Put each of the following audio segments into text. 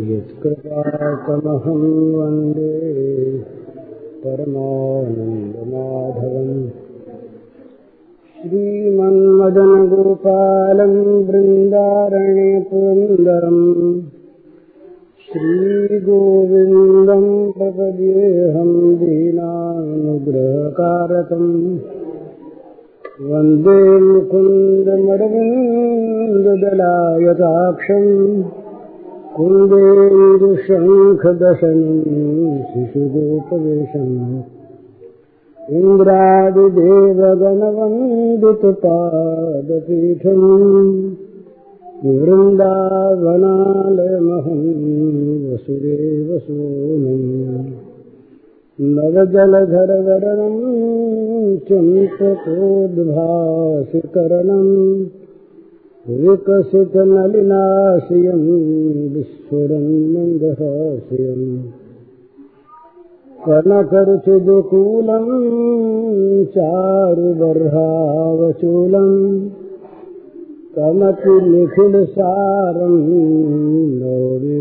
यत्कृपाकमहं वन्दे परमानन्दमाधवम्। श्रीमन्मदनगोपालं बृन्दारण्यपुरन्दरम्। श्रीगोविन्दं प्रपद्येऽहं दीनानुग्रहकारकम् वन्दे मुकुन्दमरविन्ददलायताक्षम् कुन्देन्दुशङ्खदशनम् शिशुगोपवेशम् इन्द्रादिदेवगणवन्दितपादपीठम् वृन्दावनालयमहं वसुदेव जलधर वरणं चोद्भाषकरणम् विकसितनलिनाशयं विश्वरं गहाशयं कनकरुचि दुकूलं चारु वर्हावचूलम् कनकुनिलसारं गौरी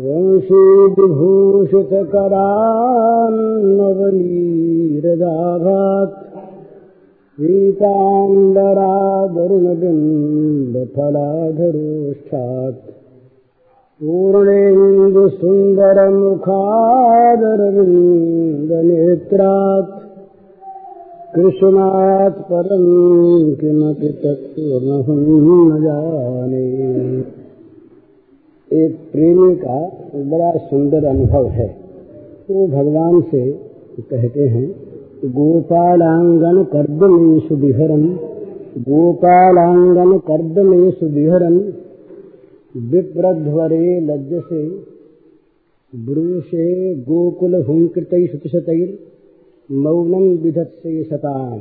वंशीविभूषितकरान्नवनीरदाभात् पीताम्बरादरुणबिम्बफलाधरोष्ठात् पूर्णेन्दुसुन्दरमुखादरविन्दनेत्रात्। कृष्णात् परम् किमपि जाने एक प्रेमी का बड़ा सुंदर अनुभव है। वो भगवान से कहते हैं, गोपालांगन कर्दमेशु विहरन गोपालांगन कर्दमेशु विहरन विप्रध्वरे लज्ज से ब्रूषे गोकुल हुंकृत शतशतैर मौनम विधत से शताम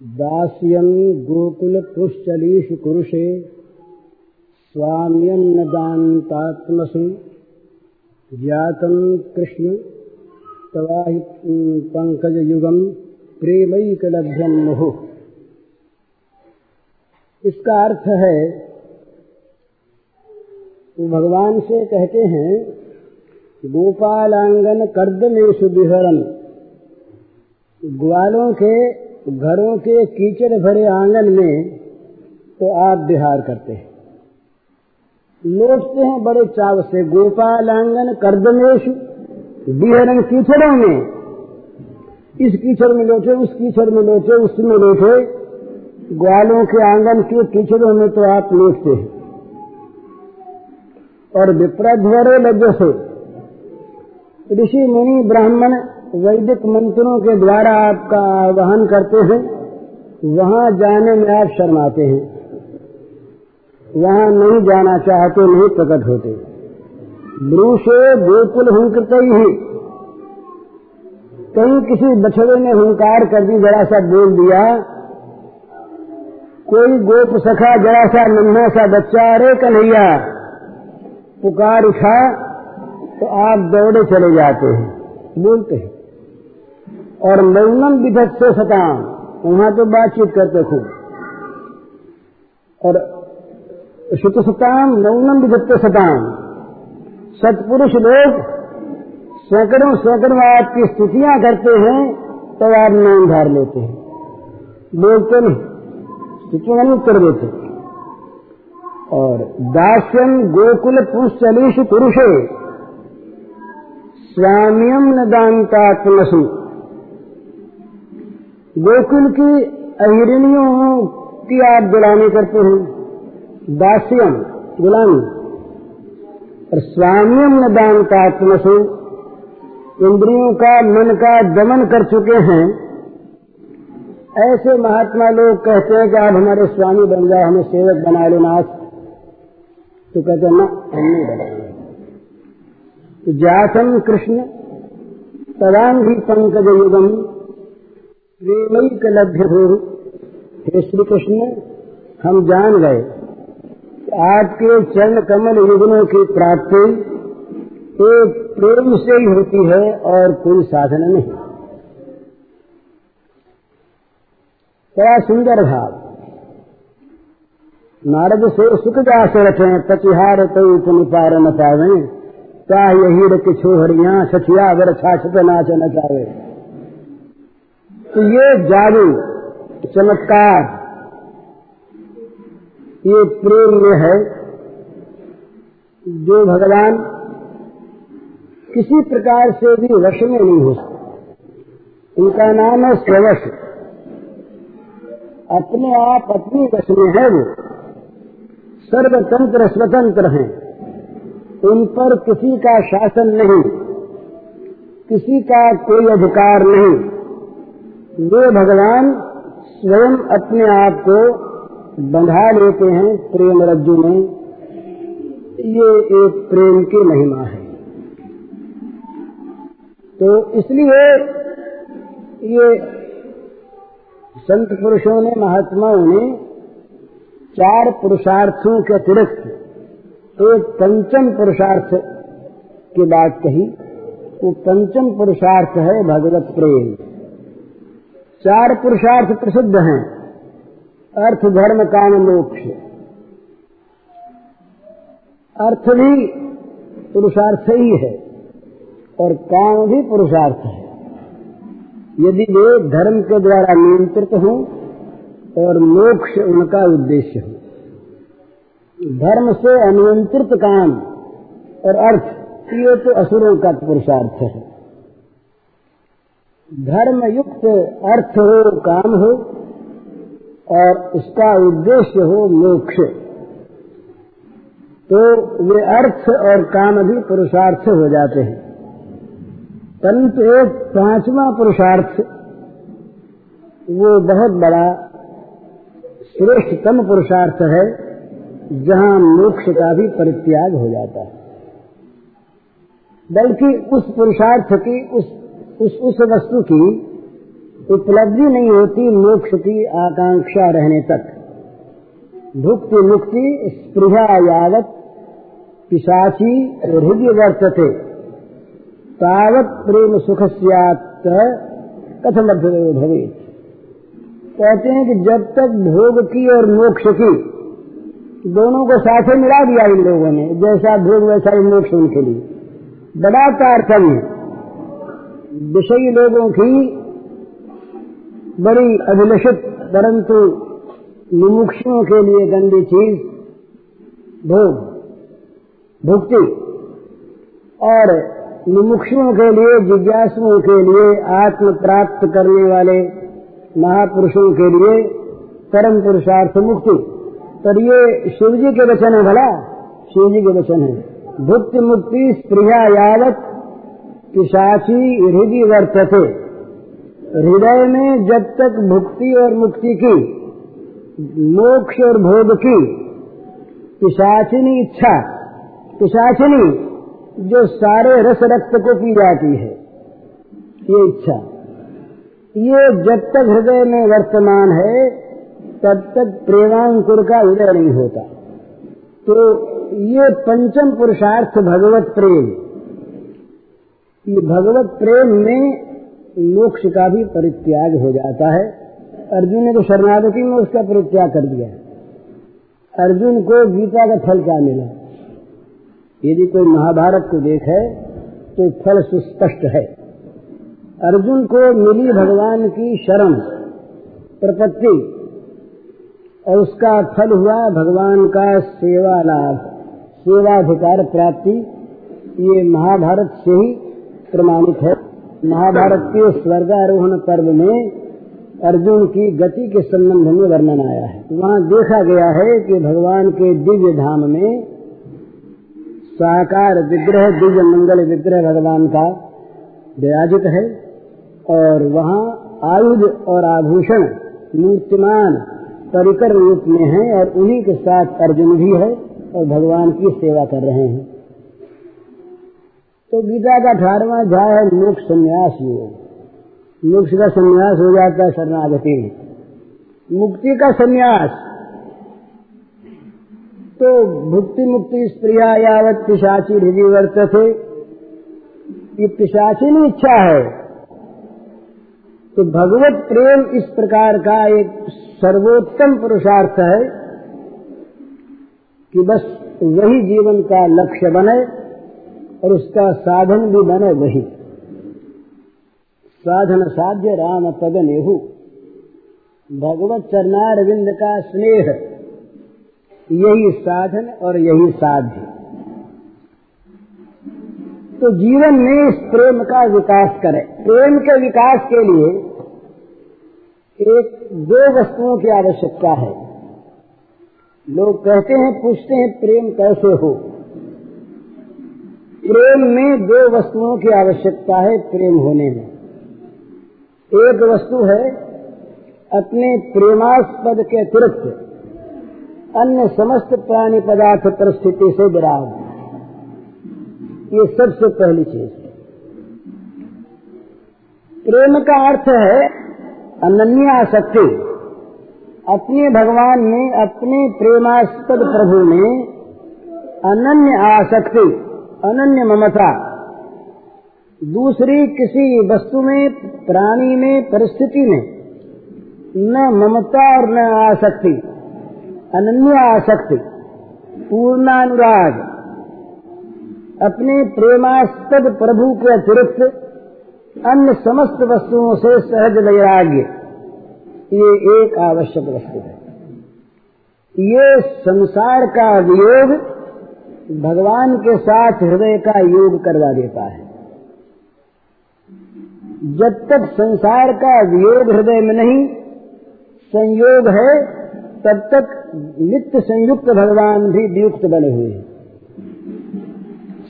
दास्यन गोकुल पुष्चलीषु कुरुषे स्वाम्यम न दान्तात्मसु जातम कृष्ण तवाहि पंकज युगम प्रेमैकलभ्यम मुहु। इसका अर्थ है वो भगवान से कहते हैं, गोपालांगन कर्द में सुविहरन ग्वालों के, घरों के कीचड़ भरे आँगन में तो आप बिहार करते हैं। लौटते हैं बड़े चाव से। गोपालांगन कर्दमेश बिहरन कीचड़ों में। इस कीचड़ में लौटे, उस कीचड़ में लौटे, उसमें लौटे। ग्वालों के आँगन के कीचड़ों में तो आप लौटते हैं। और विप्रध्वरे लज्ज से ऋषि मुनि ब्राह्मण वैदिक मंत्रों के द्वारा आपका आह्वान करते हैं। वहाँ जाने में आप शर्माते हैं। वहाँ नहीं जाना चाहते, नहीं प्रकट होते। ब्रूषे गोकुल हुंकृत ही। कहीं किसी बछड़े ने हुंकार कर दी, जरा सा बोल दिया, कोई गोप सखा, जरा सा नन्हा सा बच्चा, अरे कन्हैया, पुकार उठा तो आप दौड़े चले जाते हैं। बोलते हैं। और मौनम विधत से सताम, वहाँ तो बातचीत करते खूब। और शुत सताम मौनम विधत्त सताम सत्पुरुष लोग सैकड़ों सैकड़ों आपकी स्तुतियाँ करते हैं तो आप नाम धार लेते हैं। बोलते नहीं? स्तुतियाँ नहीं कर देते। और दास्यम गोकुल पुष्चलीश पुरुषे स्वाम्यम न दानतात्मसु। गोकुल की अहिरणियों की आप गुलामी करते हैं। दास्यम, गुलामी। और स्वाम्यम न दानतात्मसु इंद्रियों का, मन का दमन कर चुके हैं। ऐसे महात्मा लोग कहते हैं कि आप हमारे स्वामी बन जाओ, हमें सेवक बना लो नाथ तो कहते हैं हम नहीं बनाएँगे। तो जातम कृष्ण तदांगी पंकज युगम, प्रेमिक लभ्य हो। हे श्री कृष्ण, हम जान गए। आपके चरण कमल युगनों की प्राप्ति एक प्रेम से ही होती है और कोई साधन नहीं। बड़ा सुंदर भाव। नारद से सुख जा रखे, पतिहार तो निपार न पावे। क्या यही के छोहड़िया छठिया अगर छाछ नाच न चावे तो ये जादू, चमत्कार ये प्रेम में है जो भगवान किसी प्रकार से भी वश में नहीं हो सकते। उनका नाम है स्ववश। अपने आप अपनी वश में है वो। सर्वतंत्र, स्वतंत्र हैं। उन पर किसी का शासन नहीं। किसी का कोई अधिकार नहीं। वे भगवान स्वयं अपने आप को बंधा लेते हैं प्रेम रज्जु में, ये एक प्रेम की महिमा है। तो इसलिए ये संत पुरुषों ने, महात्माओं ने चार पुरुषार्थों के अतिरिक्त एक पंचम पुरुषार्थ की बात कही। वो पंचम पुरुषार्थ है भगवत प्रेम। चार पुरुषार्थ प्रसिद्ध हैं। अर्थ धर्म काम मोक्ष अर्थ भी पुरुषार्थ ही है और काम भी पुरुषार्थ है। यदि वे धर्म के द्वारा नियंत्रित हों और मोक्ष उनका उद्देश्य हो। धर्म से अनियंत्रित काम और अर्थ, ये तो असुरों का पुरुषार्थ है। धर्म युक्त अर्थ हो, काम हो और उसका उद्देश्य हो मोक्ष। तो वे अर्थ और काम भी पुरुषार्थ हो जाते हैं। परंतु एक पांचवा पुरुषार्थ, वो बहुत बड़ा, श्रेष्ठतम पुरुषार्थ है, जहाँ मोक्ष का भी परित्याग हो जाता है। बल्कि उस पुरुषार्थ की, उस उस उस वस्तु की उपलब्धि नहीं होती मोक्ष की आकांक्षा रहने तक। भुक्ति मुक्ति स्पृहा यावत पिशाची हृदय वर्तते तावत प्रेम सुख सियात कथम भवेत। कहते हैं कि जब तक भोग की और मोक्ष की दोनों को साथे मिला दिया इन लोगों ने, जैसा भोग वैसा ही मोक्ष उनके लिए। बड़ा तारतम्य। विषयी लोगों की बड़ी अभिलषित, परंतु मुमुक्षुओं के लिए गंदी चीज़, भोग, भुक्ति, और मुमुक्षुओं के लिए, जिज्ञासुओं के लिए आत्म प्राप्त करने वाले महापुरुषों के लिए परम पुरुषार्थ मुक्ति। पर ये शिव जी के वचन है भला शिव जी के वचन है। भुक्ति मुक्ति स्प्रिया यावत पिशाची हृदय वर्तते। हृदय में जब तक भुक्ति और मुक्ति की, मोक्ष और भोग की, पिशाचिनी इच्छा, पिशाचिनी जो सारे रस रक्त को पी जाती है, ये इच्छा, ये जब तक हृदय में वर्तमान है, तब तक प्रेमांकुर का उदय नहीं होता। तो ये पंचम पुरुषार्थ भगवत प्रेम। ये भगवत प्रेम में मोक्ष का भी परित्याग हो जाता है। अर्जुन ने तो शरणागति में उसका परित्याग कर दिया। अर्जुन को गीता का फल क्या मिला? यदि कोई महाभारत को देखे तो फल सुस्पष्ट है। अर्जुन को मिली भगवान की शरण, प्रपत्ति, और उसका फल हुआ भगवान का सेवा लाभ सेवाधिकार प्राप्ति। ये महाभारत से ही प्रमाणित है। महाभारत के स्वर्गारोहण पर्व में अर्जुन की गति के संबंध में वर्णन आया है। वहाँ देखा गया है कि भगवान के दिव्य धाम में साकार विग्रह, दिव्य मंगल विग्रह भगवान का विराजित है और वहाँ आयुध और आभूषण मूर्तिमान परिकर रूप में है और उन्हीं के साथ अर्जुन भी है और भगवान की सेवा कर रहे हैं। तो गीता का अठारवा अध्याय है मोक्ष संन्यास योग मोक्ष का संन्यास हो जाता है शरणागति। मुक्ति का संन्यास। तो भुक्ति मुक्ति स्त्रिया यावत पिशाची हृदय वर्त थे ये पिशाची इच्छा है। तो भगवत प्रेम इस प्रकार का एक सर्वोत्तम पुरुषार्थ है कि बस वही जीवन का लक्ष्य बने। और उसका साधन भी बने वही। साधन साध्य राम पद नेहू। भगवत चरणारविंद का स्नेह। यही साधन और यही साध्य। तो जीवन में इस प्रेम का विकास करें। प्रेम के विकास के लिए एक दो वस्तुओं की आवश्यकता है। लोग कहते हैं, पूछते हैं, प्रेम कैसे हो? प्रेम में दो वस्तुओं की आवश्यकता है प्रेम होने में। एक वस्तु है अपने प्रेमास्पद के अतिरिक्त अन्य समस्त प्राणी पदार्थ परिस्थिति से विराग। ये सबसे पहली चीज़ प्रेम का अर्थ है अनन्य आसक्ति। अपने भगवान में, अपने प्रेमास्पद प्रभु में अनन्य आसक्ति। अनन्य ममता। दूसरी किसी वस्तु में, प्राणी में, परिस्थिति में, न ममता और न आसक्ति, अनन्य आसक्ति, पूर्णानुराग। अपने प्रेमास्पद प्रभु के अतिरिक्त अन्य समस्त वस्तुओं से सहज वैराग्य, ये एक आवश्यक वस्तु है। ये संसार का वियोग भगवान के साथ हृदय का योग करवा देता है। जब तक संसार का वियोग हृदय में नहीं संयोग है, तब तक नित्य संयुक्त भगवान भी वियुक्त बने हुए हैं।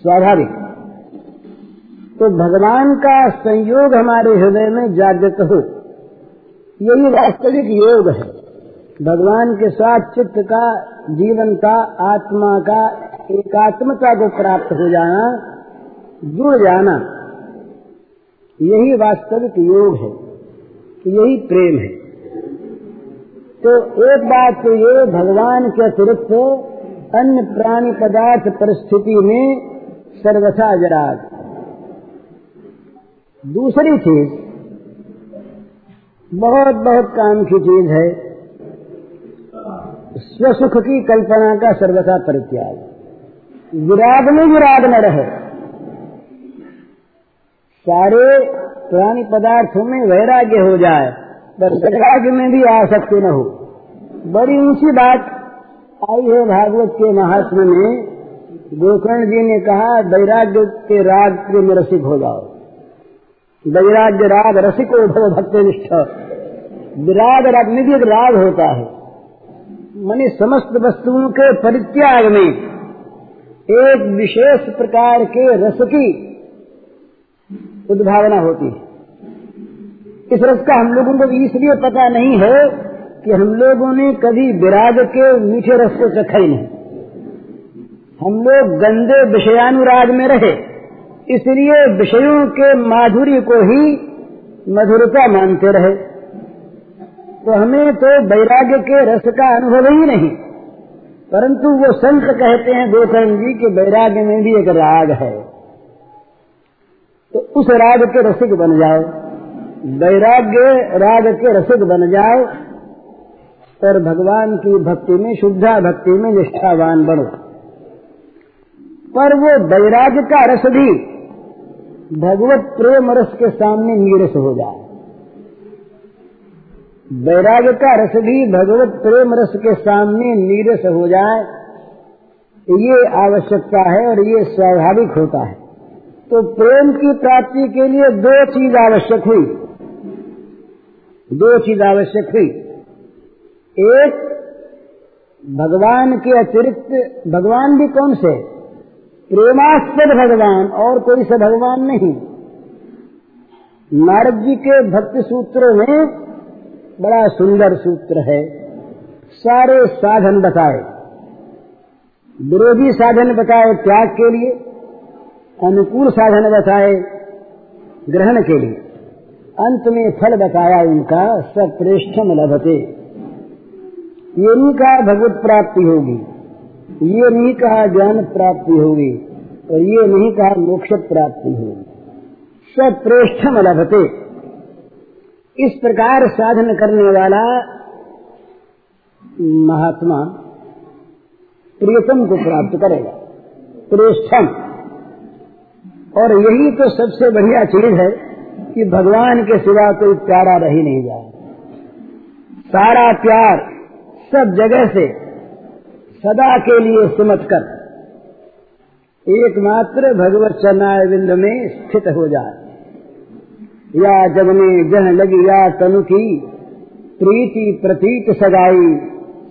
स्वाभाविक। तो भगवान का संयोग हमारे हृदय में जागृत हो। यही वास्तविक योग है। भगवान के साथ चित्त का, जीवन का, आत्मा का एकात्मता को प्राप्त हो जाना, जुड़ जाना, यही वास्तविक योग है, यही प्रेम है। तो एक बात तो ये, भगवान के अतिरिक्त अन्य प्राणी पदार्थ परिस्थिति में सर्वथा विराग दूसरी चीज़ बहुत बहुत काम की चीज़ है। स्वसुख की कल्पना का सर्वथा परित्याग। विराग में विराग न रहे। सारे पुरानी पदार्थों में वैराग्य हो जाए पर वैराग्य में भी आ आसक्ति न हो। बड़ी ऊँची बात आई है भागवत के महात्मा में गोकर्ण जी ने कहा, वैराग्य के राग के में रसिक हो जाओ। वैराग्य राग रसिक भव भक्त निष्ठ। विराग राग एक राग होता है। मनी समस्त वस्तुओं के परित्याग में एक विशेष प्रकार के रस की उद्भावना होती है। इस रस का हम लोगों को इसलिए पता नहीं है कि हम लोगों ने कभी विराग के मीठे रस को चखा ही नहीं। हम लोग गंदे विषयानुराग में रहे, इसलिए विषयों के माधुर्य को ही मधुरता मानते रहे। तो हमें तो वैराग्य के रस का अनुभव ही नहीं। परंतु वो संत कहते हैं, गोकर्ण जी, के वैराग्य में भी एक राग है। तो उस राग के रसिक बन जाओ। वैराग्य राग के रसिक बन जाओ और भगवान की भक्ति में, शुद्धा भक्ति में निष्ठावान बनो। पर वो वैराग्य का रस भी भगवत प्रेम रस के सामने नीरस हो जाए। वैराग्य का रस भी भगवत प्रेम रस के सामने नीरस हो जाए, ये आवश्यकता है और ये स्वाभाविक होता है। तो प्रेम की प्राप्ति के लिए दो चीज़ आवश्यक हुई। दो चीज़ आवश्यक हुई। एक, भगवान के अतिरिक्त भगवान भी कौन से? प्रेमास्पद भगवान, और कोई सा भगवान नहीं। नारद जी के भक्ति सूत्रों में बड़ा सुंदर सूत्र है। सारे साधन बताए। विरोधी साधन बताए त्याग के लिए, अनुकूल साधन बताए ग्रहण के लिए। अंत में फल बताया उनका सप्रेष्ठम लभते। ये नहीं कहा भगवत प्राप्ति होगी। ये नहीं कहा ज्ञान प्राप्ति होगी और ये नहीं कहा मोक्ष प्राप्ति होगी। सप्रेष्ठम लभते। इस प्रकार साधन करने वाला महात्मा प्रियतम को प्राप्त करेगा। प्रेष्ठम। और यही तो सबसे बढ़िया चीज़ है कि भगवान के सिवा कोई प्यारा रह ही नहीं जाए। सारा प्यार सब जगह से सदा के लिए सिमट कर। एकमात्र भगवत चरणाय बिंद में स्थित हो जाए। या जगने जह लगी या तनु की प्रीति प्रतीत सगाई,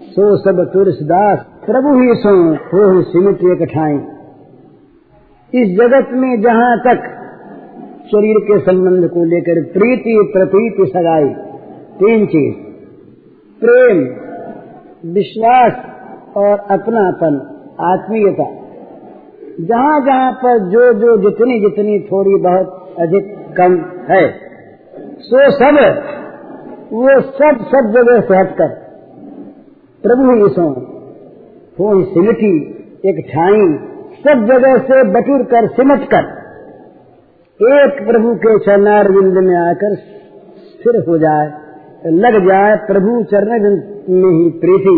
सो सब तुरसदास प्रभु ही सो हो सिमट कठाई इस जगत में जहाँ तक शरीर के संबंध को लेकर प्रीति प्रतीति सगाई, तीन चीज़। प्रेम, विश्वास और अपनापन, आत्मीयता। जहाँ जहाँ पर जो जो जितनी जितनी थोड़ी बहुत अधिक कम है। सो सब, वो सब सब जगह से हटकर प्रभु ईसो हो सिमटी, एक छाई सब जगह से बटुर कर सिमट कर, एक प्रभु के चरणार बिंद में आकर स्थिर हो जाए, लग जाए प्रभु चरण में ही प्रीति,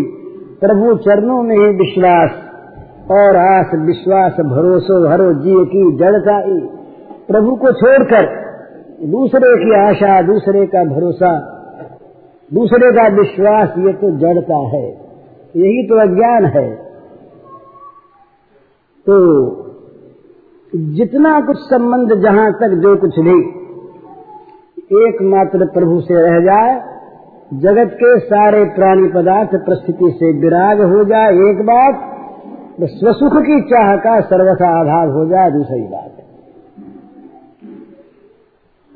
प्रभु चरणों में ही विश्वास, और आस विश्वास, भरोसो हरो जी की जड़ता प्रभु को छोड़कर दूसरे की आशा, दूसरे का भरोसा, दूसरे का विश्वास, ये तो जड़ता है। यही तो अज्ञान है। तो जितना कुछ संबंध जहाँ तक, जो कुछ भी, एकमात्र प्रभु से रह जाए, जगत के सारे प्राणी पदार्थ परिस्थिति से विराग हो जाए एक बात तो स्वसुख की चाह का सर्वथा अभाव हो जाए दूसरी बात।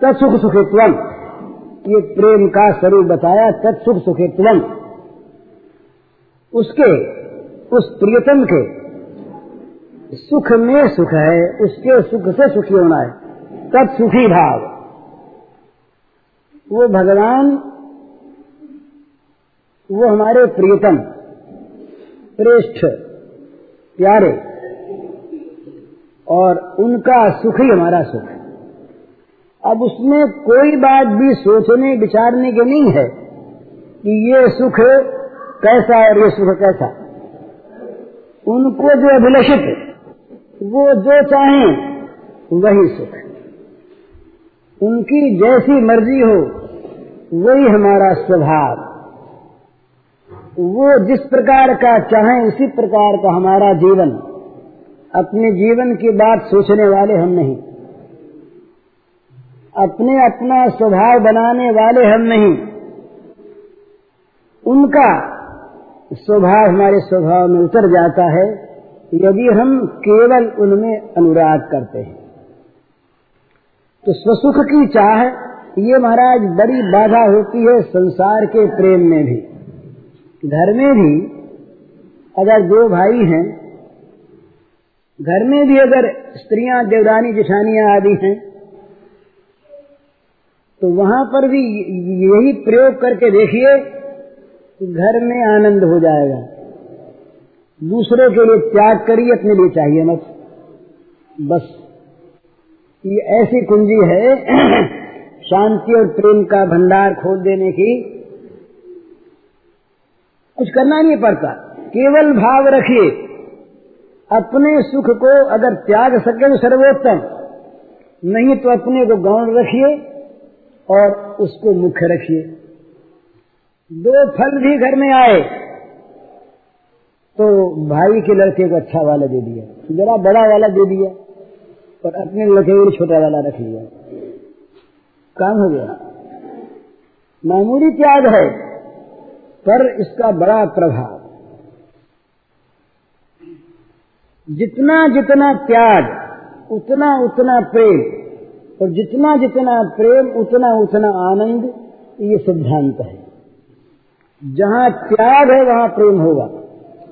तत्सुख सुखित्व ये प्रेम का स्वरूप बताया तत्सुख सुखित्व उसके, उस प्रियतम के, सुख में सुख है, उसके सुख से सुखी होना है। तत्सुखी भाव। वो भगवान, वो हमारे प्रियतम, श्रेष्ठ, प्यारे, और उनका सुख ही हमारा सुख है। अब उसमें कोई बात भी सोचने, विचारने की नहीं है कि ये सुख कैसा और ये सुख कैसा उनको जो अभिलषित वो जो चाहे, वही सुख उनकी जैसी मर्ज़ी हो, वही हमारा स्वभाव। वो जिस प्रकार का चाहे, उसी प्रकार का हमारा जीवन। अपने जीवन की बात सोचने वाले हम नहीं। अपने अपना स्वभाव बनाने वाले हम नहीं। उनका स्वभाव हमारे स्वभाव में उतर जाता है, यदि हम केवल उनमें अनुराग करते हैं। तो स्वसुख की चाह, ये महाराज बड़ी बाधा होती है संसार के प्रेम में भी। घर में भी अगर दो भाई हैं, घर में भी अगर स्त्रियाँ, देवरानी, जिठानियाँ आदि हैं तो वहाँ पर भी यही प्रयोग करके देखिए घर में आनंद हो जाएगा। दूसरों के लिए त्याग करिए, अपने लिए चाहिए मत। बस। ये ऐसी कुंजी है, शांति और प्रेम का भंडार खोल देने की। कुछ करना नहीं पड़ता। केवल भाव रखिए। अपने सुख को अगर त्याग सके तो सर्वोत्तम। नहीं तो अपने को गौण रखिए। और उसको मुख्य रखिए। दो फल भी घर में आए तो भाई के लड़के को अच्छा वाला दे दिया। जरा बड़ा वाला दे दिया और अपने लड़के को छोटा वाला रख लिया। काम हो गया। मामूली त्याग है, पर इसका बड़ा प्रभाव। जितना जितना त्याग, उतना उतना प्रेम। और जितना जितना प्रेम, उतना उतना आनंद, ये सिद्धांत है। जहाँ त्याग है, वहाँ प्रेम होगा।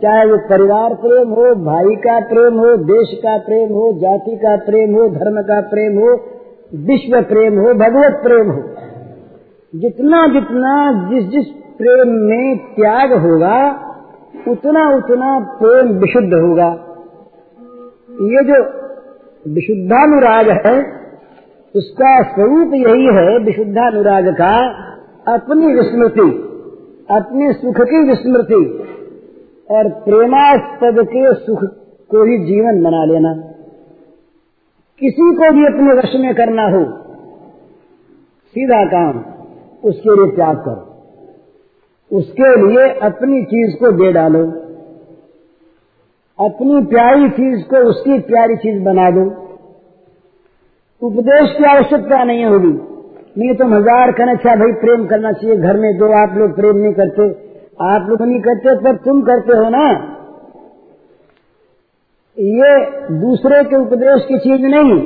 चाहे वो परिवार प्रेम हो, भाई का प्रेम हो, देश का प्रेम हो, जाति का प्रेम हो, धर्म का प्रेम हो, विश्व प्रेम हो, भगवत प्रेम हो। जितना जितना जिस जिस प्रेम में त्याग होगा, उतना उतना प्रेम विशुद्ध होगा। ये जो विशुद्धानुराग है उसका स्वरूप यही है विशुद्धानुराग का अपनी विस्मृति, अपने सुख की विस्मृति, और प्रेमास्पद के सुख को ही जीवन बना लेना। किसी को भी अपने वश में करना हो, सीधा काम, उसके लिए त्याग करो। उसके लिए अपनी चीज़ को दे डालो। अपनी प्यारी चीज़ को उसकी प्यारी चीज़ बना दो। उपदेश की आवश्यकता नहीं होगी। नहीं तो हज़ार कहना अच्छा भाई प्रेम करना चाहिए, घर में जो आप लोग प्रेम नहीं करते, आप लोग नहीं करते, पर तुम करते हो ना। ये दूसरे के उपदेश की चीज़ नहीं।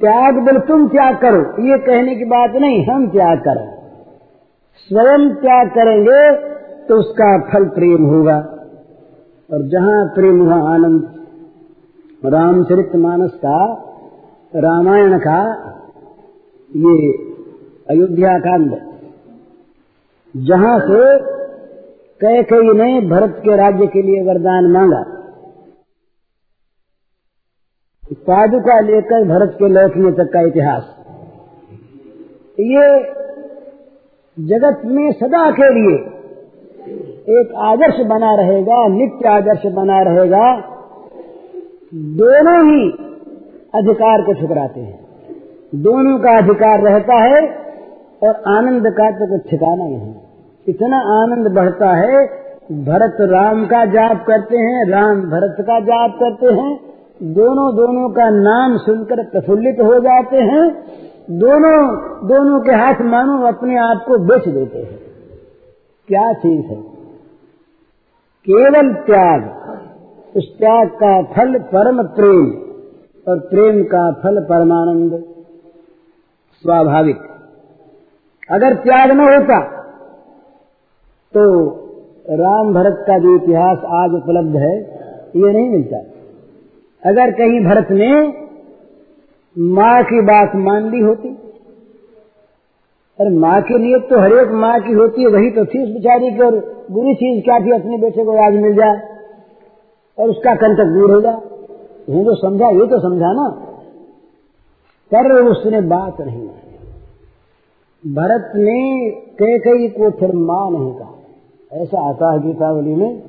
त्याग बोल तुम त्याग करो, ये कहने की बात नहीं, हम त्याग करें। स्वयं त्याग करेंगे तो उसका फल प्रेम होगा। और जहाँ प्रेम वहाँ आनंद। रामचरित मानस का रामायण का ये अयोध्या कांड। जहाँ से कई कई ने भरत के राज्य के लिए वरदान मांगा। पादुका लेकर भरत के लौटने तक का इतिहास। ये जगत में सदा के लिए एक आदर्श बना रहेगा, नित्य आदर्श बना रहेगा। दोनों ही अधिकार को ठुकराते हैं। दोनों का अधिकार रहता है और आनंद का तो कुछ ठिकाना नहीं। इतना आनंद बढ़ता है, भरत राम का जाप करते हैं, राम भरत का जाप करते हैं, दोनों दोनों का नाम सुनकर प्रफुल्लित हो जाते हैं, दोनों दोनों के हाथ मानो अपने आप को बेच देते हैं। क्या चीज़ है? केवल त्याग। उस त्याग का फल परम प्रेम। और प्रेम का फल परमानंद, स्वाभाविक। अगर त्याग न होता तो राम भरत का जो इतिहास आज उपलब्ध है, ये नहीं मिलता। अगर कहीं भरत ने माँ की बात मान ली होती और माँ के लिए तो हरेक माँ की होती है, वही तो थी उस बेचारी की, और बुरी चीज़ क्या थी, अपने बेटे को आज मिल जाए, और उसका कंटक दूर हो जाए। तो समझा, ये तो समझा ना। पर उसने बात नहीं भरत ने कई कई को फिर माँ नहीं कहा। ऐसा आता है गीतावली में।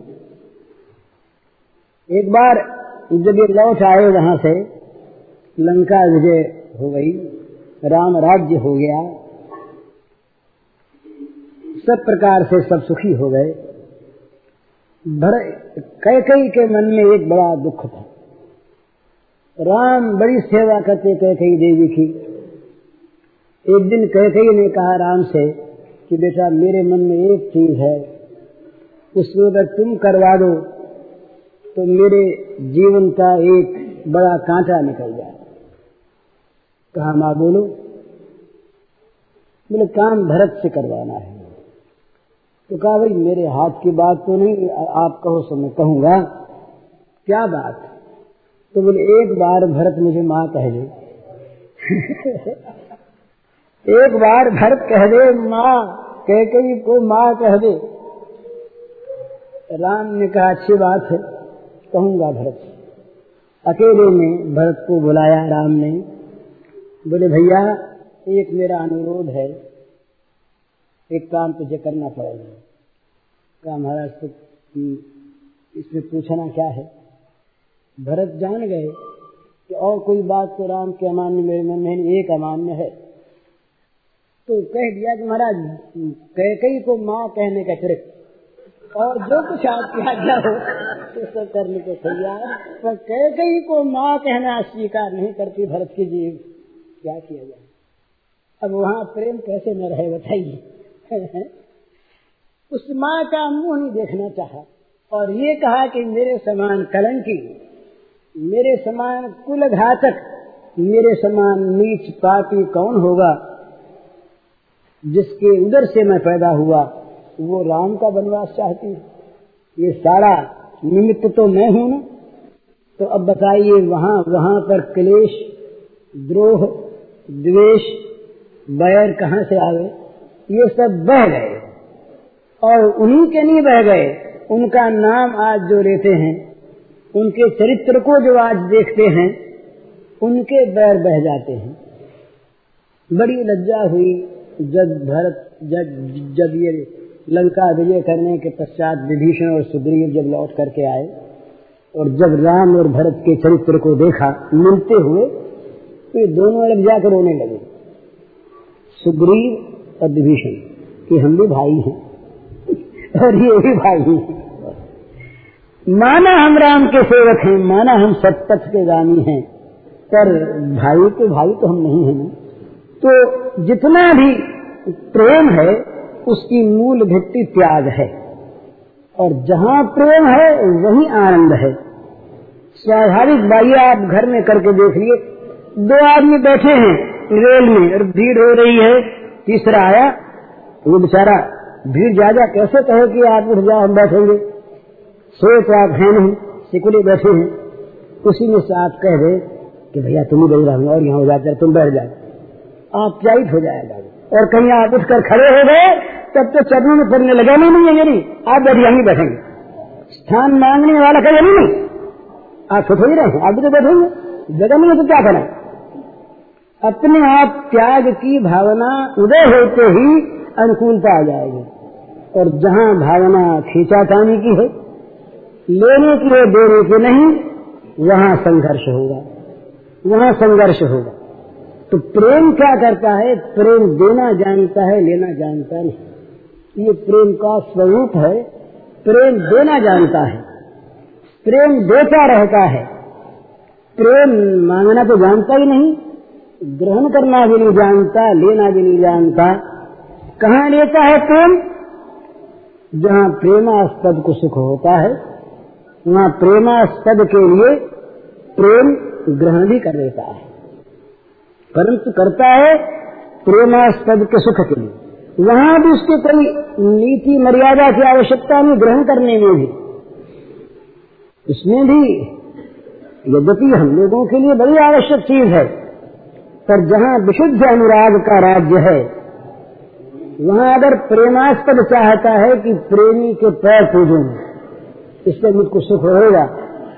एक बार जब ये लौट आए वहाँ से, लंका विजय हो गई, राम राज्य हो गया। सब प्रकार से सब सुखी हो गए। कई कई के मन में एक बड़ा दुख था। राम बड़ी सेवा करते कई कई देवी की। एक दिन कई कई ने कहा राम से कि बेटा मेरे मन में एक चीज़ है। उसमें अगर तुम करवा दो तो मेरे जीवन का एक बड़ा कांटा निकल जाए। कहा, माँ बोलो बोले काम भरत से करवाना है। तो कहा, भाई, मेरे हाथ की बात तो नहीं, आप कहो सो मैं कहूँगा। क्या बात तो बोले, एक बार भरत मुझे माँ कह दे। एक बार भरत कह दे, माँ, कह कही को माँ कह दे। राम ने कहा, अच्छी बात है, कहूँगा भरत। अकेले में भरत को बुलाया राम ने। बोले, भैया, एक मेरा अनुरोध है, एक काम तुझे करना पड़ेगा। कहा महाराज तो इसमें पूछना क्या है? भरत जान गए कि और कोई बात तो राम के अमान्य मेरे मन में एक अमान्य है। तो कह दिया कि महाराज कई को माँ कहने का ट्रिक। और जो कुछ आपकी आज्ञा हो तो सब करने को तैयार। पर कह कई को माँ कहना स्वीकार नहीं करती भरत की जीव। क्या किया जाए? अब वहाँ प्रेम कैसे न रहे, बताइए। उस माँ का मुँह नहीं देखना चाहा। और ये कहा कि मेरे समान कलंकी मेरे समान कुल घातक मेरे समान नीच पापी कौन होगा? जिसके उधर से मैं पैदा हुआ, वो राम का वनवास चाहती ये सारा निमित्त तो मैं हूँ ना। तो अब बताइए, वहाँ वहाँ पर क्लेश, द्रोह, द्वेष, बैर कहाँ से आ गए? ये सब बह गए। और उन्हीं के नहीं बह गए। उनका नाम आज जो लेते हैं उनके चरित्र को जो आज देखते हैं, उनके बैर बह जाते हैं। बड़ी लज्जा हुई जब भरत जब जब ये लंका विजय करने के पश्चात विभीषण और सुग्रीव जब लौट करके आए और जब राम और भरत के चरित्र को देखा, मिलते हुए तो ये दोनों अलग जाकर रोने लगे। सुग्रीव और विभीषण कि हम भी भाई हैं और ये भी भाई हैं। माना हम राम के सेवक हैं, माना हम सतपथ के गामी हैं, पर भाई तो भाई तो हम नहीं हैं तो जितना भी प्रेम है, उसकी मूल भित्ति त्याग है। और जहाँ प्रेम है, वही आनंद है। स्वाभाविक बाई आप घर में करके देख लिए, दो आदमी बैठे हैं रेल में, और भीड़ हो रही है, तीसरा आया, वो बेचारा, भीड़ ज़्यादा कैसे कहे कि आप उठ जाओ, हम बैठेंगे। सोए तो आप हैं नहीं, सिकुले बैठे हैं। उसी में से आप कह दे कि भैया तुम ही बैठ रहा और यहाँ हो जाते तुम बैठ जाओ। आप चाइट हो जाएगा और कहीं आप उठकर खड़े हो गए, तब तो चरणों में पड़ने लगा नहीं है नहीं आप बैठे यहीं बैठेंगे। स्थान मांगने वाला कहे नहीं। आप खुद ही रहे आप भी तो बैठेंगे। जगह नहीं तो क्या करें अपने आप त्याग की भावना उदय होते ही अनुकूलता आ जाएगी। और जहाँ भावना खींचातानी की है लेने की है देने की नहीं, वहाँ संघर्ष होगा। वहाँ संघर्ष होगा। तो प्रेम क्या करता है? प्रेम देना जानता है, लेना जानता नहीं। ये प्रेम का स्वरूप है। प्रेम देना जानता है। प्रेम देता रहता है। प्रेम मांगना तो जानता ही नहीं, ग्रहण करना भी नहीं जानता, लेना भी नहीं जानता। कहाँ लेता है प्रेम? जहाँ प्रेमास्पद को सुख होता है वहाँ प्रेमास्पद के लिए प्रेम ग्रहण भी कर लेता है। परंतु करता है प्रेमास्पद के सुख के लिए। वहाँ भी उसके कोई नीति मर्यादा की आवश्यकता नहीं, ग्रहण करने में भी। इसमें भी यद्यपि हम लोगों के लिए बड़ी आवश्यक चीज़ है, पर जहाँ विशुद्ध अनुराग का राज्य है, वहाँ अगर प्रेमास्पद चाहता है कि प्रेमी के पैर पूजू इससे मुझको सुख होगा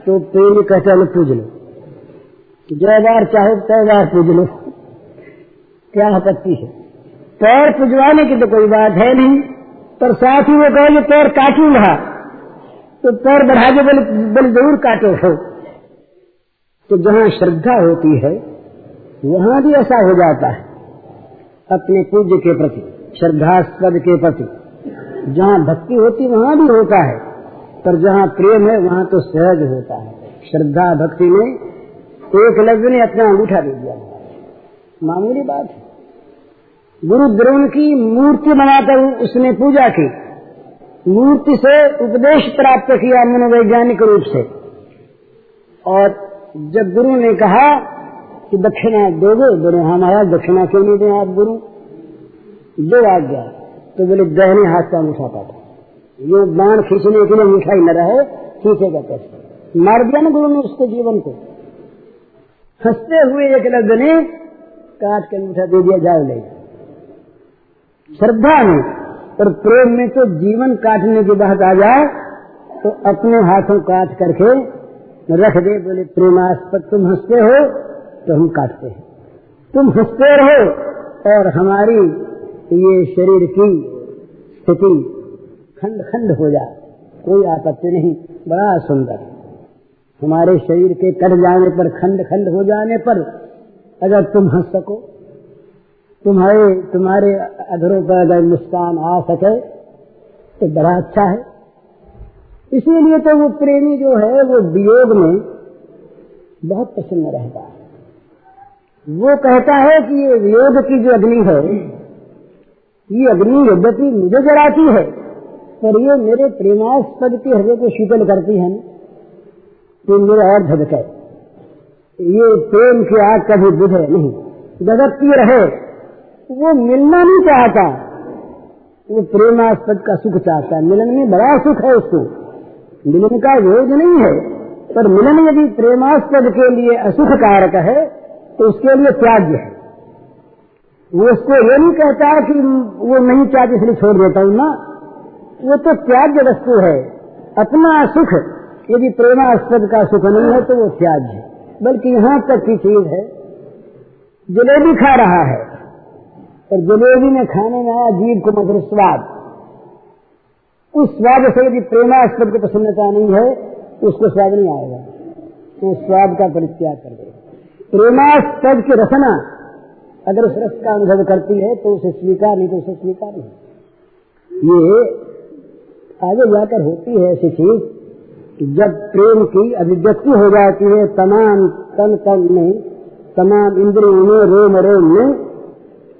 तो प्रेमी कहता है पूज लो। जय बार चाहे तय बार पूज लो। क्या आपत्ति है? पैर पुजवाने की तो कोई बात है नहीं, पर साथ ही वो कहे पैर काटू काटूँगा तो पैर बढ़ा के बोले बोले ज़रूर काटो हो। तो जहाँ श्रद्धा होती है, वहाँ भी ऐसा हो जाता है, अपने पूज्य के प्रति श्रद्धास्पद के प्रति। जहाँ भक्ति होती, वहाँ भी होता है। पर जहाँ प्रेम है, वहाँ तो सहज होता है। श्रद्धा, भक्ति में एक लफ्ज ने अपना अंगूठा दे दिया। मामूली बात है। गुरु द्रोण की मूर्ति बनाकर उसने पूजा की। मूर्ति से उपदेश प्राप्त किया मनोवैज्ञानिक रूप से। और जब गुरु ने कहा कि दक्षिणा दोगे, बोले हमारा दक्षिणा क्यों नहीं दें आप गुरु। दो आज्ञा तो बोले दहने हाथ का अंगूठा पाता ये बाण खींचने के लिए ही न रहे खींचेगा कैसे? मार दिया ना गुरु ने उसके जीवन को। हँसते हुए एक लफ्ज ने काट के अंगूठा दे दिया जाओ ले श्रद्धा में और प्रेम में तो जीवन काटने की बात आ जाए तो अपने हाथों काट करके रख दे, बोले, प्रेमास्पद तुम हँसते हो तो हम काटते हैं। तुम हँसते रहो, और हमारी ये शरीर की स्थिति खंड खंड हो जाए। कोई आपत्ति नहीं। बड़ा सुंदर। हमारे शरीर के कट जाने पर, खंड खंड हो जाने पर अगर तुम हंस सको, तुम्हारे तुम्हारे अधरों पर अगर मुस्कान आ सके तो बड़ा अच्छा है। इसीलिए तो वो प्रेमी जो है, वो वियोग में बहुत प्रसन्न रहता है। वो कहता है कि ये वियोग की जो अग्नि है, ये अग्नि यद्यपि मुझे जलाती है पर ये मेरे प्रेमास्पद के हृदय को शीतल करती है। तो मेरा और धधके ये प्रेम की आग कभी बुझे नहीं। धधकती रहे, वो मिलना नहीं चाहता। वो प्रेमास्पद का सुख चाहता है। मिलन में बड़ा सुख है उसको। मिलन का विरोध नहीं है। पर मिलन यदि प्रेमास्पद के लिए असुख कारक है तो उसके लिए त्याग है। वो उसको ये नहीं कहता कि वो नहीं चाहती, इसलिए छोड़ देता हूँ ना। वो तो त्याज्य वस्तु है। अपना सुख, यदि प्रेमास्पद का सुख नहीं है तो वो त्याज्य है। बल्कि यहाँ तक की चीज़ है, जलेबी खा रहा है। और जलेबी में खाने में आया जीव को मधुर स्वाद। उस स्वाद से यदि प्रेमास्पद की प्रसन्नता नहीं है, उसको स्वाद नहीं आएगा। तो स्वाद का परित्याग कर देगा। प्रेमास्पद की रचना अगर उस रस का अनुभव करती है तो उसे स्वीकार नहीं तो उसे स्वीकार नहीं। ये आगे जाकर होती है ऐसी चीज़ जब प्रेम की अभिव्यक्ति हो जाती है तमाम तन तन में तमाम इंद्रियों में रोम रोम में,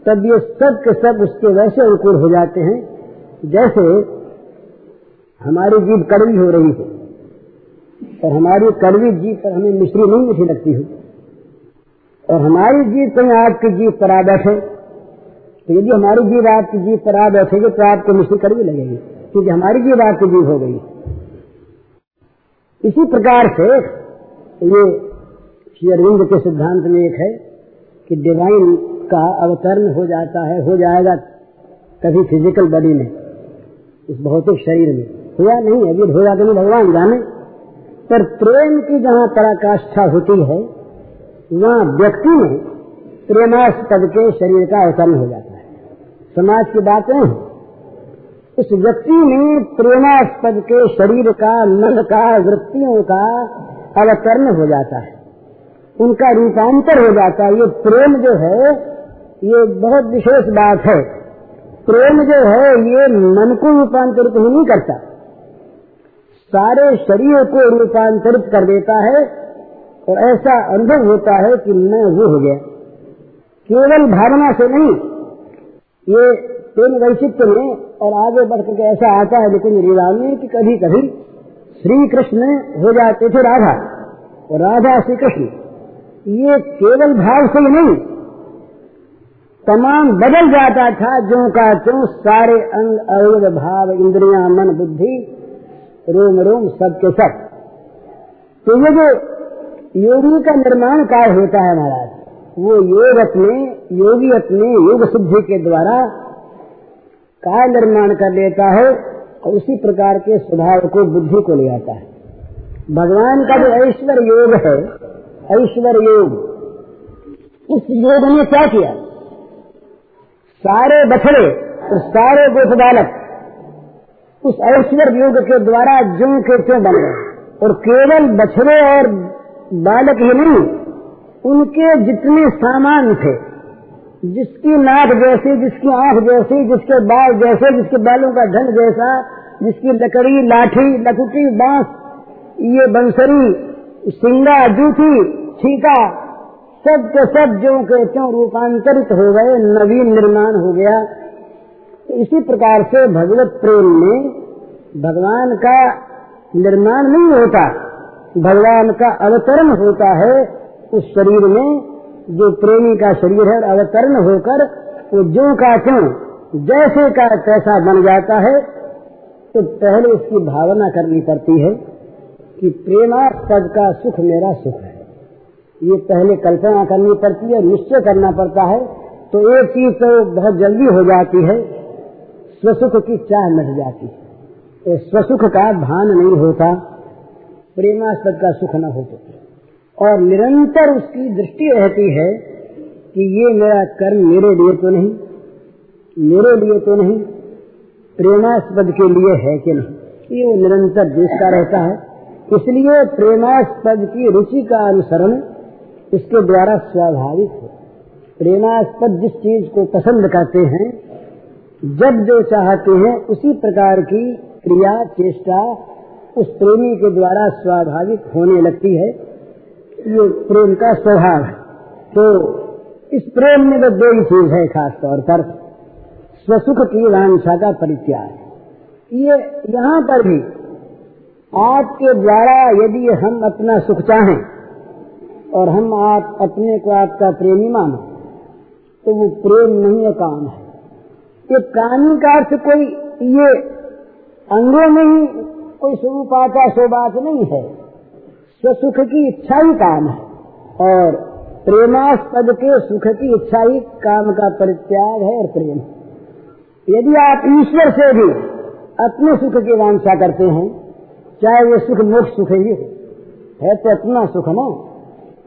तब ये सब के सब उसके वैसे अनुकूल हो जाते हैं, जैसे हमारी जीव कड़वी हो रही है, और हमारी कड़वी जीव पर हमें मिश्री नहीं मीठी लगती है। और हमारी जीव कहीं आपकी जीव पर आ बैठे तो यदि हमारी जीव आपकी जीव पर आ बैठेगी तो आपको मिश्री कड़वी लगेगी। क्योंकि हमारी जीव आपकी जीव हो गई। इसी प्रकार से ये श्री अरविंद के सिद्धांत में एक है कि डिवाइन का अवतरण हो जाता है, हो जाएगा कभी फ़िज़िकल बॉडी में, इस भौतिक शरीर में। हुआ नहीं, अभी हो जाते नहीं, भगवान जाने। पर प्रेम की जहाँ पराकाष्ठा होती है, वहाँ व्यक्ति में प्रेमास्पद के शरीर का अवतरण हो जाता है। समाज की बातें हैं। उस व्यक्ति में प्रेमास्पद के शरीर का, मन का, वृत्तियों का अवतरण हो जाता है। उनका रूपांतर हो जाता है। ये प्रेम जो है, ये बहुत विशेष बात है। प्रेम जो है, ये मन को रूपांतरित नहीं करता। सारे शरीर को रूपांतरित कर देता है और ऐसा अनुभव होता है कि मैं वो हो गया। केवल भावना से नहीं, ये प्रेम वैचित्र में और आगे बढ़ करके ऐसा आता है लेकिन रीवा में कि कभी कभी श्री कृष्ण हो जाते थे राधा और राधा श्री कृष्ण ये केवल भाव से नहीं, तमाम बदल जाता था जो का त्यों सारे अंग, अवयव, भाव, इंद्रिया, मन, बुद्धि, रोम रोम, सब के सब। तो ये जो योगी का निर्माण काय होता है महाराज, वो योग अपने, योगी अपने योग सिद्धि के द्वारा काय निर्माण कर लेता है, और उसी प्रकार के स्वभाव को, बुद्धि को ले आता है। भगवान का जो ऐश्वर्य योग है ऐश्वर्य योग, उस योग ने क्या किया? सारे बछड़े और सारे गोप बालक, उस ऐश्वर्य योग के द्वारा जो के त्यों बन गए? और केवल बछड़े और बालक ही नहीं, उनके जितने सामान थे जिसकी नाक जैसी, जिसकी आँख जैसी, जिसके बाल जैसे, जिसके बालों का ढंग जैसा, जिसकी लकड़ी, लाठी, लकुटी, बाँस, ये बंसरी, सिंगा, जूठी छीका सब के सब जो के क्यों रूपांतरित हो गए, नवीन निर्माण हो गया। तो इसी प्रकार से भगवत प्रेम में भगवान का निर्माण नहीं होता, भगवान का अवतरण होता है उस शरीर में जो प्रेमी का शरीर है, अवतरण होकर वो जो का क्यों, जैसे का तैसा बन जाता है तो पहले उसकी भावना करनी पड़ती है कि प्रेमास्पद का सुख मेरा सुख है। ये पहले कल्पना करनी पड़ती है, निश्चय करना पड़ता है तो एक चीज़ तो बहुत जल्दी हो जाती है, स्वसुख की चाह मिट जाती है। तो स्वसुख का भान नहीं होता, प्रेमास्पद का सुख न हो तो और निरंतर उसकी दृष्टि रहती है कि ये मेरा कर्म मेरे लिए तो नहीं, मेरे लिए तो नहीं, प्रेमास्पद के लिए है कि नहीं। ये वो निरंतर देखता रहता है। इसलिए प्रेमास्पद की रुचि का अनुसरण इसके द्वारा स्वाभाविक है। प्रेमास्पद जिस चीज़ को पसंद करते हैं, जब जो चाहते हैं, उसी प्रकार की क्रिया, चेष्टा उस प्रेमी के द्वारा स्वाभाविक होने लगती है। ये प्रेम का स्वभाव है तो इस प्रेम में तो दो ही चीज़ है खास तौर पर। स्वसुख की वांछा का परित्याग। ये यहाँ पर भी आपके द्वारा यदि हम अपना सुख चाहें और हम आप अपने को आपका प्रेमी मानो तो वो प्रेम नहीं है, काम है। ये कामी का अर्थ कोई ये अंगों में ही कोई स्वरूप आता बात नहीं है। स्वसुख की इच्छा ही काम है। और प्रेमास्पद के सुख की इच्छा ही काम का परित्याग है और प्रेम यदि आप ईश्वर से भी अपने सुख की वांछा करते हैं, चाहे वो सुख मोक्ष सुख ही हो, है तो अपना सुख ना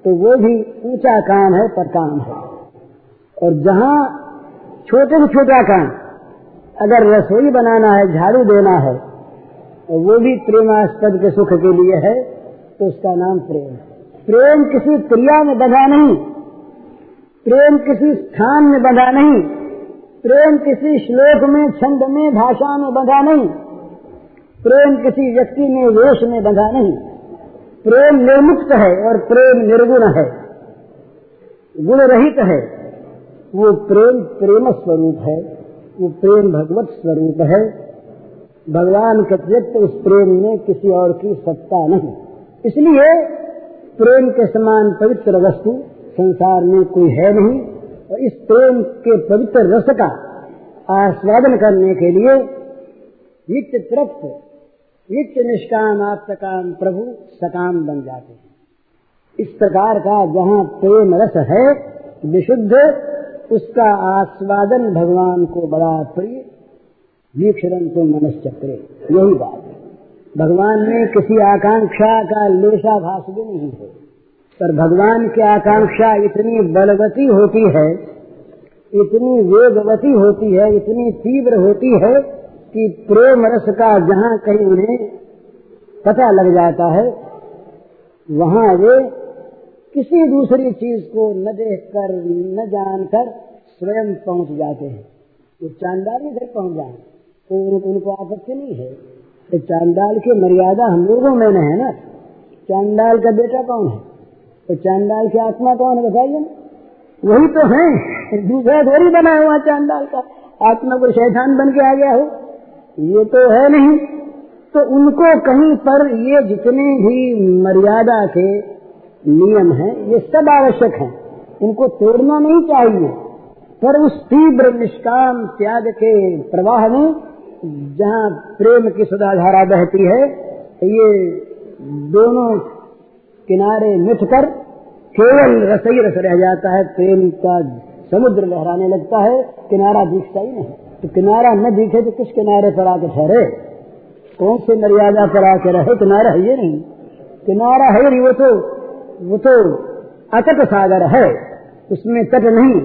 तो वो भी ऊँचा काम है, पर काम है। और जहाँ छोटे से छोटा काम, अगर रसोई बनाना है, झाड़ू देना है और वो भी प्रेमास्पद के सुख के लिए है तो उसका नाम प्रेम प्रेम किसी क्रिया में बंधा नहीं। प्रेम किसी स्थान में बंधा नहीं। प्रेम किसी श्लोक में, छंद में, भाषा में बंधा नहीं। प्रेम किसी व्यक्ति में, वेश में बंधा नहीं। प्रेम निर्मुक्त है और प्रेम निर्गुण है। गुण रहित है। वो प्रेम प्रेम स्वरूप है। वो प्रेम भगवत स्वरूप है। भगवान के अतिरिक्त उस प्रेम में किसी और की सत्ता नहीं। इसलिए प्रेम के समान पवित्र वस्तु संसार में कोई है नहीं, और इस प्रेम के पवित्र रस का आस्वादन करने के लिए नित्य तृप्त, नित्य निष्काम आप सकाम प्रभु सकाम बन जाते हैं। इस प्रकार का जहाँ प्रेम रस है, विशुद्ध, उसका आस्वादन भगवान को बड़ा प्रिय, वीक्षण तो मनश्चक्रे, यही बात। भगवान में किसी आकांक्षा का लेशा भाष भी नहीं है। पर भगवान की आकांक्षा इतनी बलवती होती है, इतनी वेगवती होती है, इतनी तीव्र होती है कि प्रेम रस का जहाँ कहीं उन्हें पता लग जाता है, वहाँ वे किसी दूसरी चीज़ को न देखकर, न जानकर स्वयं पहुँच जाते हैं। वो चांदाल इधर पहुँच जाए तो उनको आपत्ति नहीं है। तो चांदाल की मर्यादा हम लोगों में है ना? चांदाल का बेटा कौन है? तो चांदाल की आत्मा कौन है बताइए ना? वही तो है। दूसरा थोड़ी बना हुआ चांदाल का। आत्मा को शैतान बन के आ गया हो। ये तो है नहीं। तो उनको कहीं पर ये जितने भी मर्यादा के नियम है, ये सब आवश्यक है। इनको तोड़ना नहीं चाहिए। पर उस तीव्र निष्काम त्याग के प्रवाह में जहाँ प्रेम की सुधाधारा बहती है तो ये दोनों किनारे मिटकर केवल रस ही रस रह जाता है, प्रेम का समुद्र लहराने लगता है, किनारा दिखता ही नहीं। तो किनारा न दिखे तो किस किनारे पर आके ठहरे? कौन से मर्यादा पर आके रहे? किनारा है ये नहीं। किनारा है नहीं, वो तो वो तो अतट सागर है, उसमें तट नहीं,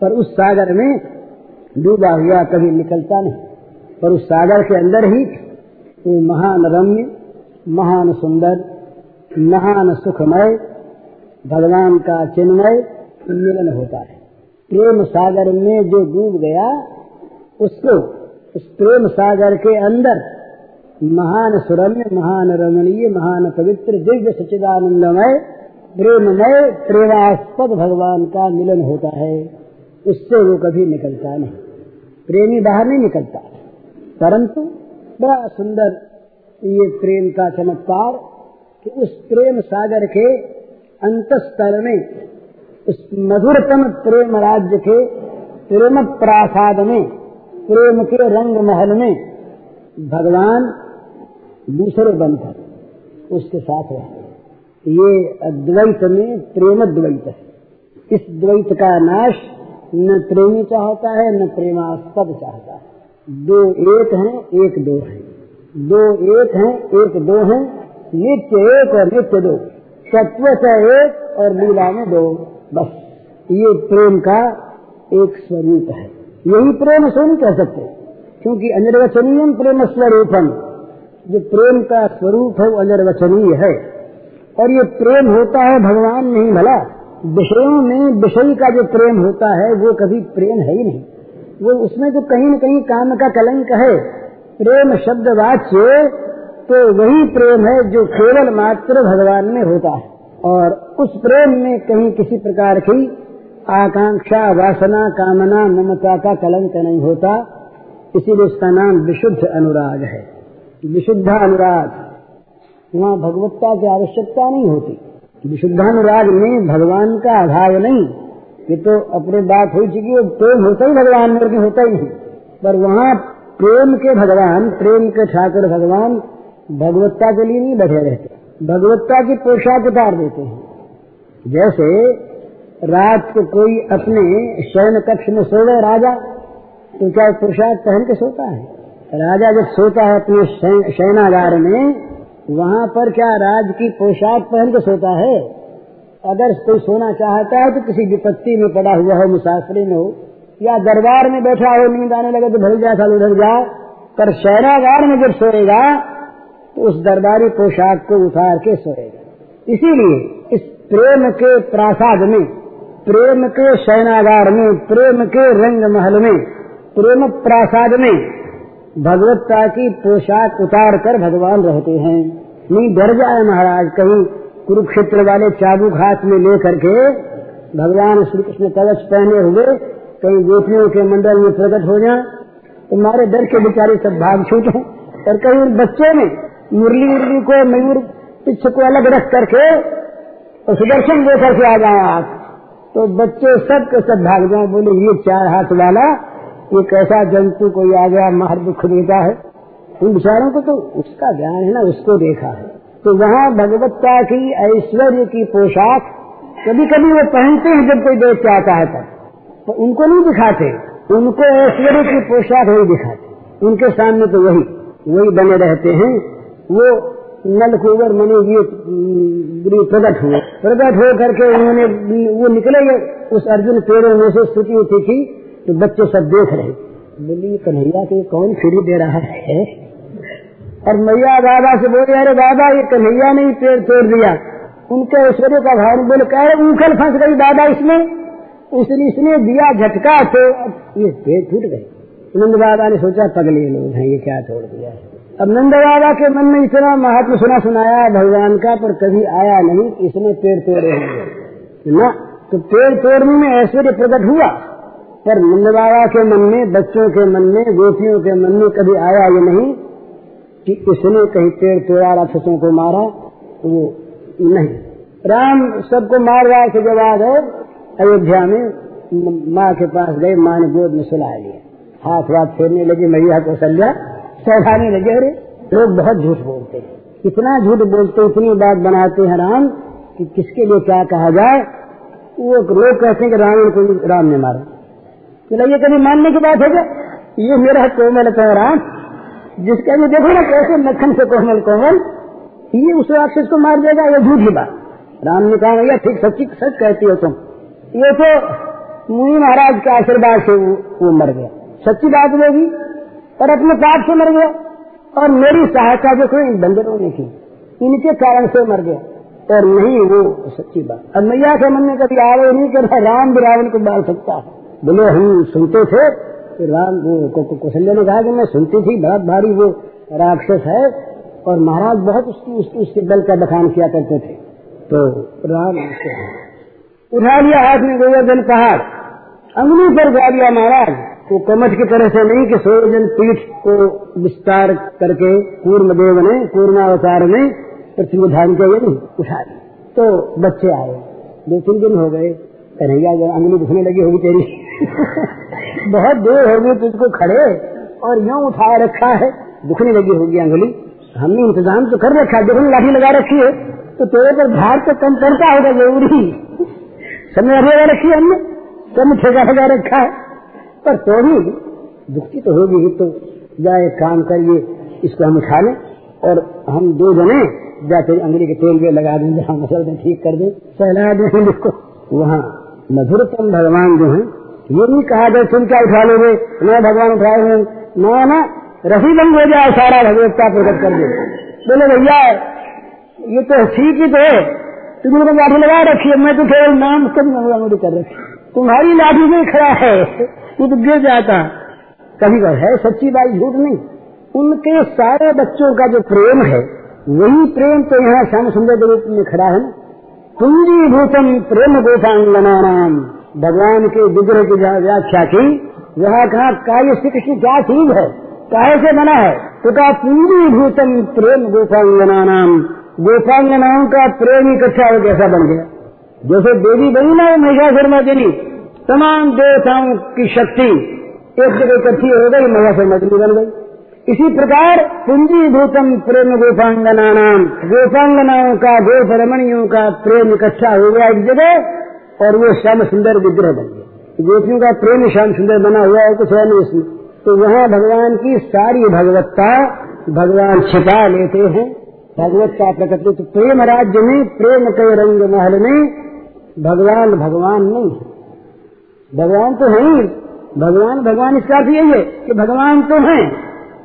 पर उस सागर में डूबा हुआ कभी निकलता नहीं। पर उस सागर के अंदर ही वो महान रम्य, महान सुंदर, महान सुखमय, भगवान का चिन्मय मिलन होता है। प्रेम सागर में जो डूब गया, उसको उस प्रेम सागर के अंदर महान सुरम्य, महान रमणीय, महान पवित्र, दिव्य सचिदानंदमय प्रेममय, प्रेमास्पद भगवान का मिलन होता है। उससे वो कभी निकलता नहीं। प्रेमी बाहर नहीं निकलता। परंतु बड़ा सुंदर ये प्रेम का चमत्कार कि उस प्रेम सागर के अंतस्थल में उस मधुरतम प्रेम राज्य के प्रेम प्रासाद में प्रेम के रंग महल में भगवान दूसरे बनकर उसके साथ रहते ये अद्वैत में प्रेम द्वैत है। इस द्वैत का नाश न प्रेमी चाहता है, न प्रेमास्पद चाहता है। दो एक हैं, एक दो हैं। दो एक हैं, एक दो हैं। नित्य एक और नित्य दो। सत्व से एक और लीला में दो। बस, ये प्रेम का एक स्वरूप है। यही प्रेम से नहीं कह सकते क्योंकि अनिर्वचनीय प्रेम स्वरूपम जो प्रेम का स्वरूप है, वो अनिर्वचनीय है। और ये प्रेम होता है भगवान नहीं भला। विषयों में विषय का जो प्रेम होता है, वो कभी प्रेम है ही नहीं। वो उसमें जो कहीं न कहीं काम का कलंक है। प्रेम शब्द वाच्य तो वही प्रेम है जो केवल मात्र भगवान में होता है। और उस प्रेम में कहीं किसी प्रकार की आकांक्षा, वासना, कामना, ममता का कलंक नहीं होता। इसीलिए उसका नाम विशुद्ध अनुराग है। विशुद्ध अनुराग, वहाँ भगवत्ता की आवश्यकता नहीं होती। विशुद्धानुराग में भगवान का अभाव नहीं। ये तो अपने बात हो चुकी है, प्रेम होता ही भगवान में होता ही नहीं। पर वहाँ प्रेम के भगवान, प्रेम के ठाकुर भगवान भगवत्ता के लिए नहीं बैठे रहते। भगवत्ता की पोशाक उतार देते हैं। जैसे रात को कोई अपने शयन कक्ष में सो गए राजा तो क्या पोशाक पहन के सोता है? राजा जब सोता है अपने शयनागार में, वहाँ पर क्या राज की पोशाक पहन के सोता है? अगर कोई सोना चाहता है तो किसी विपत्ति में पड़ा हुआ हो, मुसाफरी में हो, या दरबार में बैठा हो, नींद आने लगे तो भल जाए उधर जाओ पर शहरागार में जब सोएगा तो उस दरबारी पोशाक को उतार के सोएगा। इसीलिए इस प्रेम के प्रासाद में, प्रेम के शयनागार में, प्रेम के रंग महल में, प्रेम प्रासाद में भगवत्ता की पोशाक उतार कर भगवान रहते हैं। नहीं डर जाए महाराज कहीं कुरुक्षेत्र वाले चाबुक हाथ में ले करके भगवान श्री कृष्ण कवच पहने हुए कहीं गोपियों के मंडल में प्रकट हो जाए। तो मारे डर के बेचारे सब भाग छूटे और कहीं उन बच्चों में मुरली उर्ली को मयूर पिछ को अलग रख करके और सुदर्शन लेकर के आ जाए आप। तो बच्चे सब के सब भाग जाए। बोले, ये चार हाथ वाला, ये कैसा जंतु कोई आ गया मार दुख देता है? उन विचारों को तो उसका ज्ञान है ना, उसको देखा है। तो वहाँ भगवत्ता की, ऐश्वर्य की पोशाक कभी कभी वो पहनते हैं जब कोई देख आता है तब। तो उनको नहीं दिखाते। उनको ऐश्वर्य की पोशाक नहीं दिखाते। उनके सामने तो वही वही बने रहते हैं। वो नल कुवर मने ये प्रकट हुए। प्रकट हो करके उन्होंने, वो निकले उस अर्जुन पेड़ों में से स्तुति उठी थी तो बच्चे सब देख रहे बोली, कन्हैया के कौन फ्री दे रहा है? और मैया बाबा से बोले, अरे बाबा, ये कन्हैया ने ही पेड़ तोड़ दिया। उनके ऐश्वर्य का भाव बोले, कह उखल फंस गई दादा इसमें। उसने, इसने दिया झटका तो ये पेड़ टूट गए। नंद बाबा ने सोचा, पगले लोग हैं, ये क्या तोड़ दिया अब नंद बाबा के मन में इतना महात्मा सुना सुनाया भगवान का, पर कभी आया नहीं, इसने पेड़ तोड़े होंगे न तो पेड़ तोड़ने में ऐश्वर्य प्रकट हुआ, पर नंद बाबा के मन में, बच्चों के मन में, गोपियों के मन में कभी आया ये नहीं। कि इसने कहीं पेड़ तोड़ा राक्षसों को मारा वो नहीं। राम सबको मार रहा के जब आ गए, अयोध्या में माँ के पास गए, माँ ने गोद में सुला लिया। हाथ वाथ फेरने लगी, मैया को सल्या सहलाने लगे, अरे, लोग बहुत झूठ बोलते हैं। इतना झूठ बोलते, इतनी बात बनाते हैं राम, कि किसके लिए क्या कहा जाए? वो लोग कहते हैं कि रावण को राम ने मारा। बोला, ये कभी मानने की बात है क्या? ये मेरा कोमल राम। जिसका भी देखो ना कैसे मक्खन से कोमल कोमल ये उस राक्षस को मार देगा ये झूठी बात। राम ने कहा भैया ठीक सच्ची सच कहती हो तुम। ये तो मुनि महाराज के आशीर्वाद से वो, मर गया। सच्ची बात होगी और अपने पाप से मर गया। और मेरी सहायता जो कोई बंदरों ने की। इनके कारण से मर गया। और नहीं वो सच्ची बात। अब मैया के मन में कभी आवे नहीं कर राम भी रावण को डाल सकता है। बोले हम सुनते थे कि राम कौशल्य ने कहा कि मैं सुनती थी बहुत भारी वो राक्षस है, और महाराज बहुत उसकी उसकी उसके बल का बखान किया करते थे। तो राम उठा लिया हाथ में गोवर्धन पहाड़ अंगली पर गा लिया महाराज वो कमठ की तरह से नहीं कि सोजन पीठ को विस्तार करके कूर्म देव ने पूर्णावतार में पृथ्वी धारण के नहीं, उठा लिया। तो बच्चे आए, दो तीन दिन हो गए, कन्हैया अंगली दुखने लगी होगी तेरी। बहुत देर हो गई तुझको खड़े और यूँ उठाए रखा है। दुखने लगी होगी अंगुली। हमने इंतज़ाम तो कर रखा देखो लाठी लगा रखी है। तो तेरे पर भार तो कम पड़ता होगा ज़रूरी। समय लगा रखी है हमने। कम ठेका लगा रखा है। पर तो भी दुखती तो होगी ही तो। जाए काम करिए इसको हम उठा लें और हम दो जने जाते अंगली के तेल में लगा देंगे। हम मसल ठीक कर दें। सहला दें इसको। वहाँ मधुरतम भगवान जो है ये नहीं कहा जाए तुम क्या उठा लोगे? मैं भगवान उठाए हुए ना ना रसी बंद हो जाए सारा भगवत्ता प्रकट कर दे बोले, भैया, ये तो ठीक ही तो है। तुमने तो लाठी लगा रखी है। मैं तो केवल नाम कभी कर रखी तुम्हारी लाठी में खड़ा है। वो तो गिर जाता। कभी कभी है, सच्ची बात झूठ नहीं। उनके सारे बच्चों का जो प्रेम है, वही प्रेम तो यहाँ श्याम सुंदर के रूप में खड़ा है। ना पुंजीभूतम प्रेम गोपांगना नाम। भगवान के विग्रह की व्याख्या की, वहाँ कहा कार्य श्री कृष्ण क्या चीज़ है? काहे से बना है? तो कहा पूरी भूतम प्रेम गोपांगना नाम गोपांगनाओं का प्रेम इकट्ठा हो कैसा बन गया? जैसे देवी बनी ना महिषासुर मर्दिनी तमाम देवताओं की शक्ति एक जगह इकट्ठी हो गई महिषासुर मर्दिनी बन गई। इसी प्रकार भूतम प्रेम गोपांगना नाम गोपांगनाओं का, गोपरमणियों का प्रेम इकट्ठा हो गया एक जगह और वो श्याम सुंदर विग्रह बन गया। गोपियों का प्रेम श्याम सुंदर बना हुआ है, कुछ है नहीं इसमें। तो वहाँ भगवान की सारी भगवत्ता भगवान छिपा लेते हैं। भगवत्ता प्रकट तो प्रेम राज्य में, प्रेम के रंग महल में भगवान भगवान नहीं है। भगवान तो है ही। भगवान भगवान इसका अर्थ यही है कि भगवान तो है,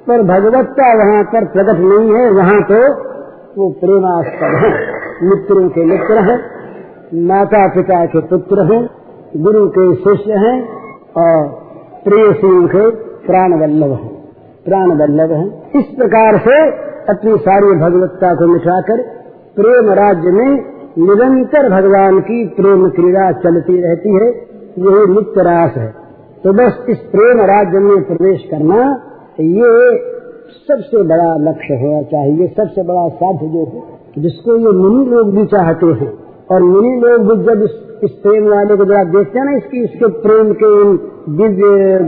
पर भगवत्ता वहाँ पर प्रकट नहीं है। वहाँ तो वो प्रेमास्पद है, मित्रों के मित्र हैं। माता पिता के पुत्र हैं, गुरु के शिष्य हैं और प्रिय सिंह के प्राण वल्लभ हैं प्राण वल्लभ है। इस प्रकार से अपनी सारी भगवत्ता को मिटाकर प्रेम राज्य में निरंतर भगवान की प्रेम क्रीड़ा चलती रहती है, यही नित्य रास है। तो बस इस प्रेम राज्य में प्रवेश करना ये सबसे बड़ा लक्ष्य होना चाहिए सबसे बड़ा साध्य जो है, जिसको ये मुनि लोग भी चाहते हैं। और मुनि लोग भी जब इस, इस प्रेम वाले को जरा देखते हैं ना इसकी इसके प्रेम के दिव्य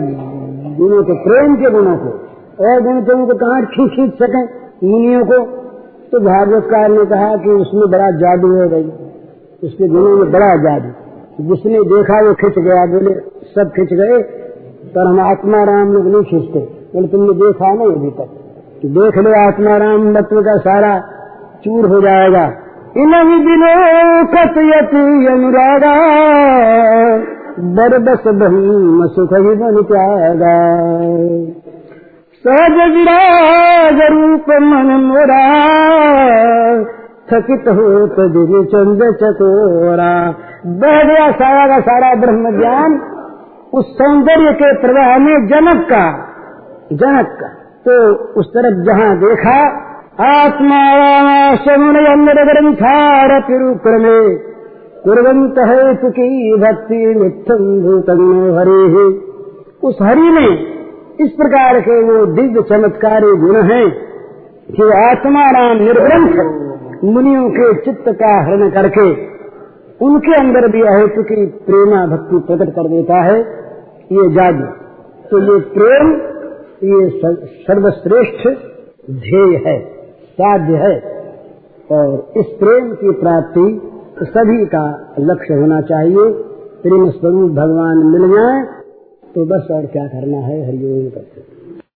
गुणों के प्रेम के गुणों को और गुण तो उनको कहाँ खींच खींच सके? मुनियों को। तो भागवतकार ने कहा कि उसमें बड़ा जादू है भाई। उसके गुणों में बड़ा जादू। जिसने देखा वो खिंच गया बोले सब खिंच गए पर हम आत्मा राम लोग नहीं खींचते। बोले तुमने देखा नहीं अभी तक देख लो आत्मा राम मत्व का सारा चूर हो जाएगा। इन दिलो कतयति अनुरागा, बरबस बही सुख ही बन त्यागा। सहज विराज रूप मन मोरा, थकित हो तो दिव्य चंद चकोरा। बह गया सारा का सारा ब्रह्म ज्ञान, उस सौंदर्य के प्रवाह में जनक का जनक का। तो उस तरफ़ जहाँ देखा आत्मा शमुन ग्रंथार कुरंत है सुखी भक्ति नित्यम भूतम हरि। उस हरि में इस प्रकार के वो दिव्य चमत्कारी गुण हैं कि आत्मा राम निर्ग्रंथ मुनियों के चित्त का हरण करके उनके अंदर भी अहेतु की प्रेमा भक्ति प्रकट कर देता है। ये जादू तो ये प्रेम, ये सर्वश्रेष्ठ ध्येय है। साध्य है। और इस प्रेम की प्राप्ति सभी का लक्ष्य होना चाहिए। प्रेम स्वरूप भगवान मिल जाए तो बस और क्या करना है? हरिओम करते